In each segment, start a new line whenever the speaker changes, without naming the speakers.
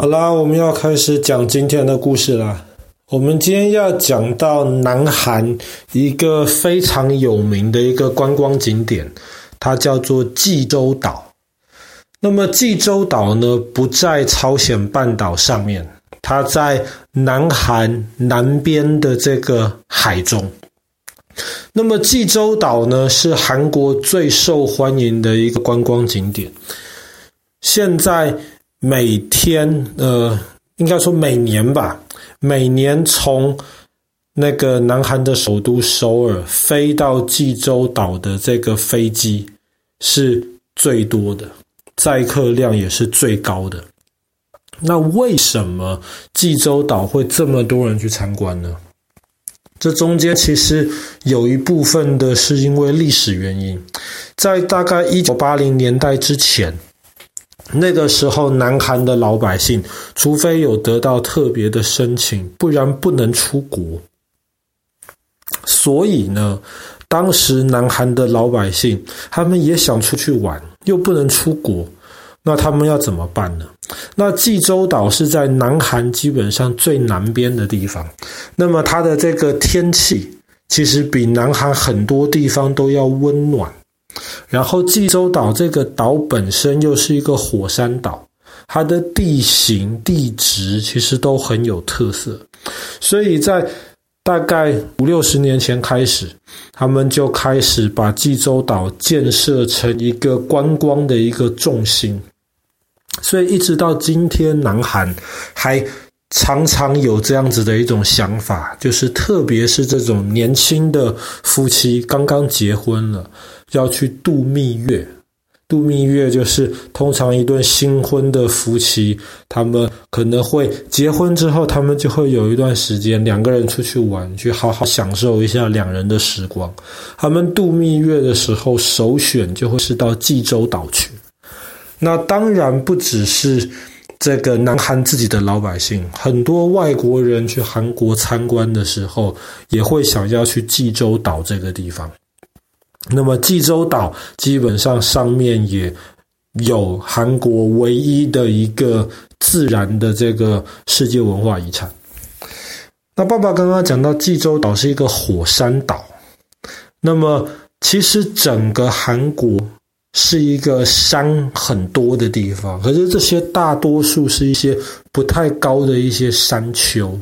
好啦，我们要开始讲今天的故事啦。我们今天要讲到南韩一个非常有名的一个观光景点，它叫做济州岛。那么济州岛呢，不在朝鲜半岛上面，它在南韩南边的这个海中。那么济州岛呢，是韩国最受欢迎的一个观光景点。现在。每天，呃，应该说每年吧，每年从那个南韩的首都首尔飞到济州岛的这个飞机是最多的，载客量也是最高的。那为什么济州岛会这么多人去参观呢？这中间其实有一部分的是因为历史原因，在大概一九八零年代之前。那个时候，南韩的老百姓，除非有得到特别的申请，不然不能出国。所以呢，当时南韩的老百姓，他们也想出去玩，又不能出国，那他们要怎么办呢？那济州岛是在南韩基本上最南边的地方，那么它的这个天气，其实比南韩很多地方都要温暖。然后济州岛这个岛本身又是一个火山岛，它的地形地质其实都很有特色，所以在大概五六十年前开始，他们就开始把济州岛建设成一个观光的一个重心，所以一直到今天，南韩还常常有这样子的一种想法，就是特别是这种年轻的夫妻刚刚结婚了。要去度蜜月，度蜜月就是通常一对新婚的夫妻，他们可能会结婚之后，他们就会有一段时间两个人出去玩，去好好享受一下两人的时光。他们度蜜月的时候，首选就会是到济州岛去。那当然不只是这个南韩自己的老百姓，很多外国人去韩国参观的时候，也会想要去济州岛这个地方。那么济州岛基本上上面也有韩国唯一的一个自然的这个世界文化遗产。那爸爸刚刚讲到济州岛是一个火山岛，那么其实整个韩国是一个山很多的地方，可是这些大多数是一些不太高的一些山丘。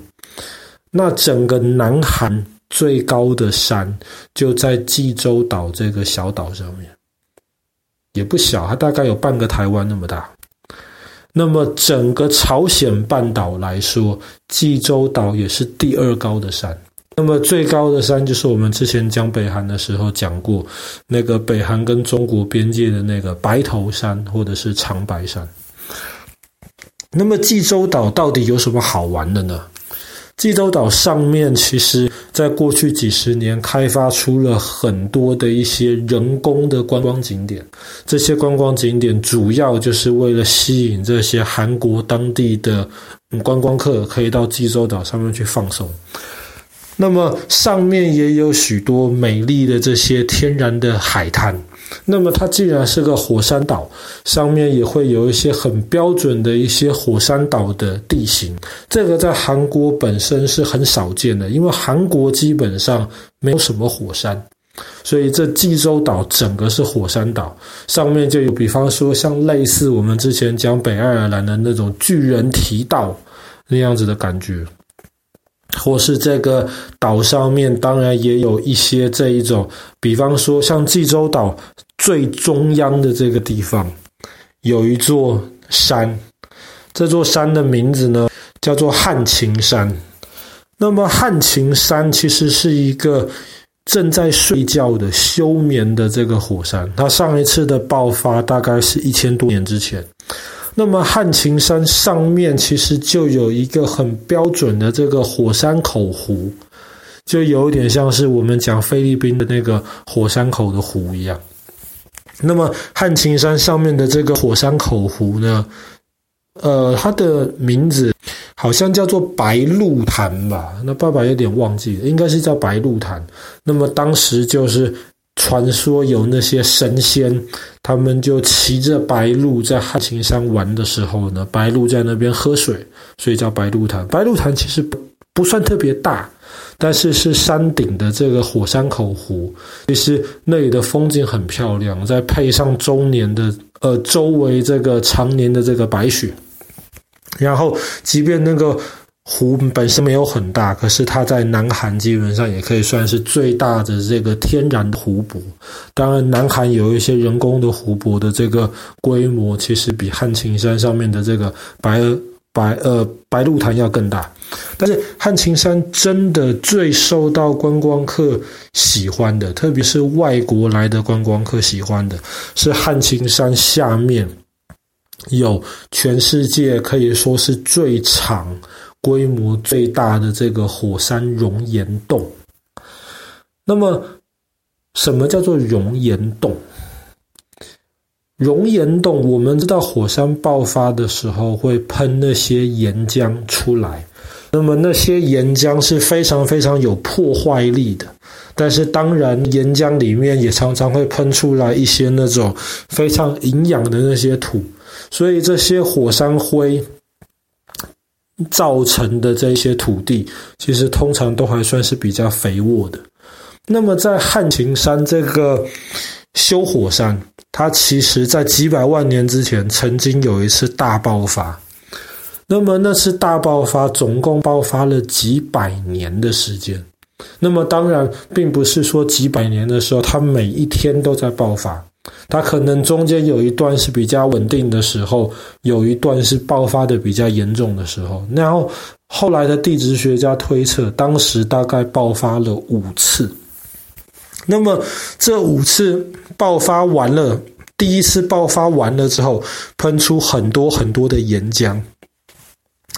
那整个南韩。最高的山就在济州岛这个小岛上面，也不小，它大概有半个台湾那么大。那么整个朝鲜半岛来说，济州岛也是第二高的山。那么最高的山就是我们之前讲北韩的时候讲过，那个北韩跟中国边界的那个白头山或者是长白山。那么济州岛到底有什么好玩的呢？济州岛上面，其实在过去几十年开发出了很多的一些人工的观光景点。这些观光景点主要就是为了吸引这些韩国当地的观光客，可以到济州岛上面去放松。那么上面也有许多美丽的这些天然的海滩。那么它既然是个火山岛，上面也会有一些很标准的一些火山岛的地形。这个在韩国本身是很少见的，因为韩国基本上没有什么火山，所以这济州岛整个是火山岛，上面就有，比方说像类似我们之前讲北爱尔兰的那种巨人提道那样子的感觉。或是这个岛上面，当然也有一些这一种，比方说像济州岛最中央的这个地方，有一座山，这座山的名字呢叫做汉情山。那么汉情山其实是一个正在睡觉的休眠的这个火山，它上一次的爆发大概是一千多年之前。那么汉晴山上面其实就有一个很标准的这个火山口湖，就有一点像是我们讲菲律宾的那个火山口的湖一样。那么汉晴山上面的这个火山口湖呢，呃，它的名字好像叫做白鹿潭吧？那爸爸有点忘记了，应该是叫白鹿潭。那么当时就是传说有那些神仙，他们就骑着白鹿在汉青山玩的时候呢，白鹿在那边喝水，所以叫白鹿潭。白鹿潭其实不不算特别大，但是是山顶的这个火山口湖，其实那里的风景很漂亮，再配上周年的呃周围这个常年的这个白雪，然后即便那个。湖本身没有很大，可是它在南韩基本上也可以算是最大的这个天然的湖泊。当然，南韩有一些人工的湖泊的这个规模，其实比汉青山上面的这个白白呃白鹿潭要更大。但是汉青山真的最受到观光客喜欢的，特别是外国来的观光客喜欢的，是汉青山下面有全世界可以说是最长。规模最大的这个火山熔岩洞。那么，什么叫做熔岩洞？熔岩洞，我们知道火山爆发的时候会喷那些岩浆出来，那么那些岩浆是非常非常有破坏力的。但是当然，岩浆里面也常常会喷出来一些那种非常营养的那些土，所以这些火山灰。造成的这些土地，其实通常都还算是比较肥沃的。那么在汉青山这个休火山，它其实在几百万年之前曾经有一次大爆发。那么那次大爆发总共爆发了几百年的时间。那么当然，并不是说几百年的时候，它每一天都在爆发。它可能中间有一段是比较稳定的时候，有一段是爆发的比较严重的时候。然后后来的地质学家推测，当时大概爆发了五次。那么这五次爆发完了，第一次爆发完了之后，喷出很多很多的岩浆。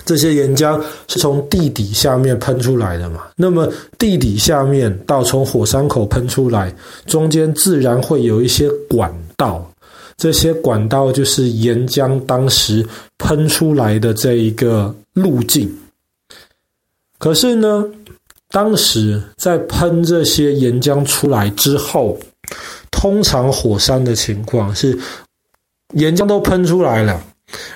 这些岩浆是从地底下面喷出来的嘛？那么地底下面到从火山口喷出来，中间自然会有一些管道，这些管道就是岩浆当时喷出来的这一个路径。可是呢，当时在喷这些岩浆出来之后，通常火山的情况是岩浆都喷出来了。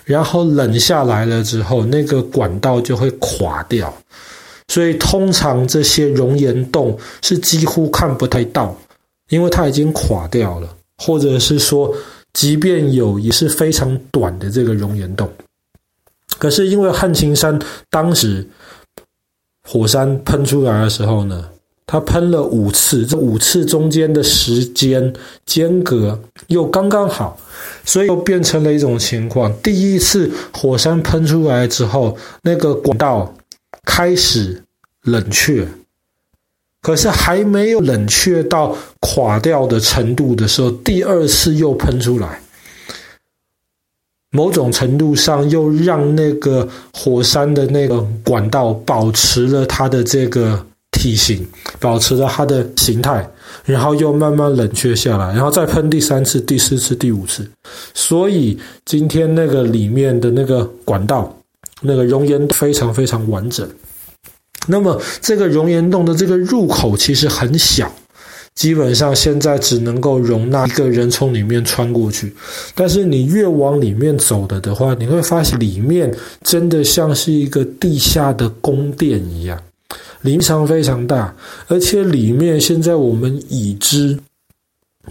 然后冷下来了之后，那个管道就会垮掉，所以通常这些熔岩洞是几乎看不太到，因为它已经垮掉了，或者是说，即便有，也是非常短的这个熔岩洞。可是因为汉青山当时火山喷出来的时候呢，它喷了五次，这五次中间的时间间隔又刚刚好。所以又变成了一种情况：第一次火山喷出来之后，那个管道开始冷却，可是还没有冷却到垮掉的程度的时候，第二次又喷出来，某种程度上又让那个火山的那个管道保持了它的这个体型，保持了它的形态。然后又慢慢冷却下来，然后再喷第三次、第四次、第五次。所以今天那个里面的那个管道，那个熔岩非常非常完整。那么这个熔岩洞的这个入口其实很小，基本上现在只能够容纳一个人从里面穿过去。但是你越往里面走的的话，你会发现里面真的像是一个地下的宫殿一样。林场非常大，而且里面现在我们已知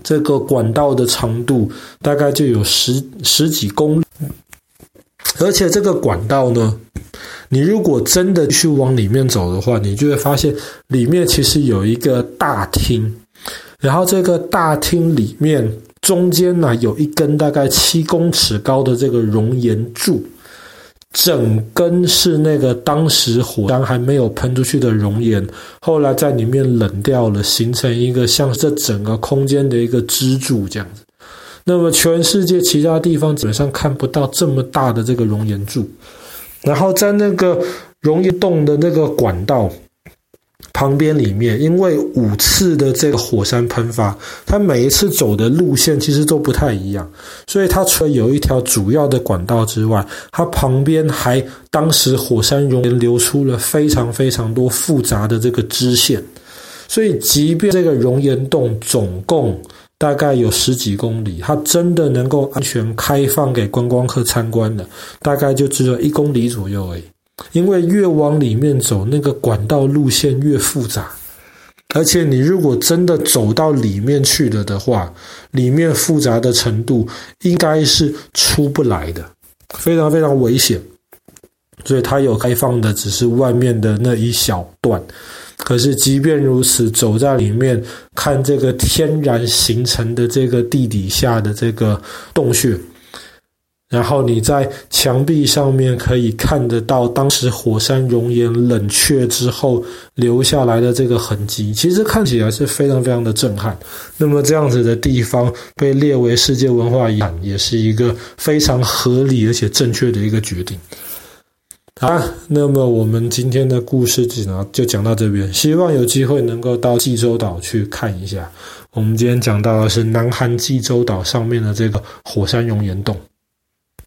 这个管道的长度大概就有十十几公，而且这个管道呢，你如果真的去往里面走的话，你就会发现里面其实有一个大厅，然后这个大厅里面中间呢有一根大概七公尺高的这个熔岩柱。整根是那个当时火山还没有喷出去的熔岩，后来在里面冷掉了，形成一个像这整个空间的一个支柱这样子。那么全世界其他地方基本上看不到这么大的这个熔岩柱，然后在那个熔岩洞的那个管道。旁边里面，因为五次的这个火山喷发，它每一次走的路线其实都不太一样，所以它除了有一条主要的管道之外，它旁边还当时火山熔岩流出了非常非常多复杂的这个支线，所以，即便这个熔岩洞总共大概有十几公里，它真的能够安全开放给观光客参观的，大概就只有一公里左右而已。因为越往里面走，那个管道路线越复杂，而且你如果真的走到里面去了的话，里面复杂的程度应该是出不来的，非常非常危险。所以它有开放的，只是外面的那一小段。可是即便如此，走在里面看这个天然形成的这个地底下的这个洞穴，然后你在墙壁上面可以看得到当时火山熔岩冷却之后留下来的这个痕迹，其实看起来是非常非常的震撼。那么这样子的地方被列为世界文化遗产，也是一个非常合理而且正确的一个决定。好，那么我们今天的故事只能就讲到这边，希望有机会能够到济州岛去看一下。我们今天讲到的是南韩济州岛上面的这个火山熔岩洞。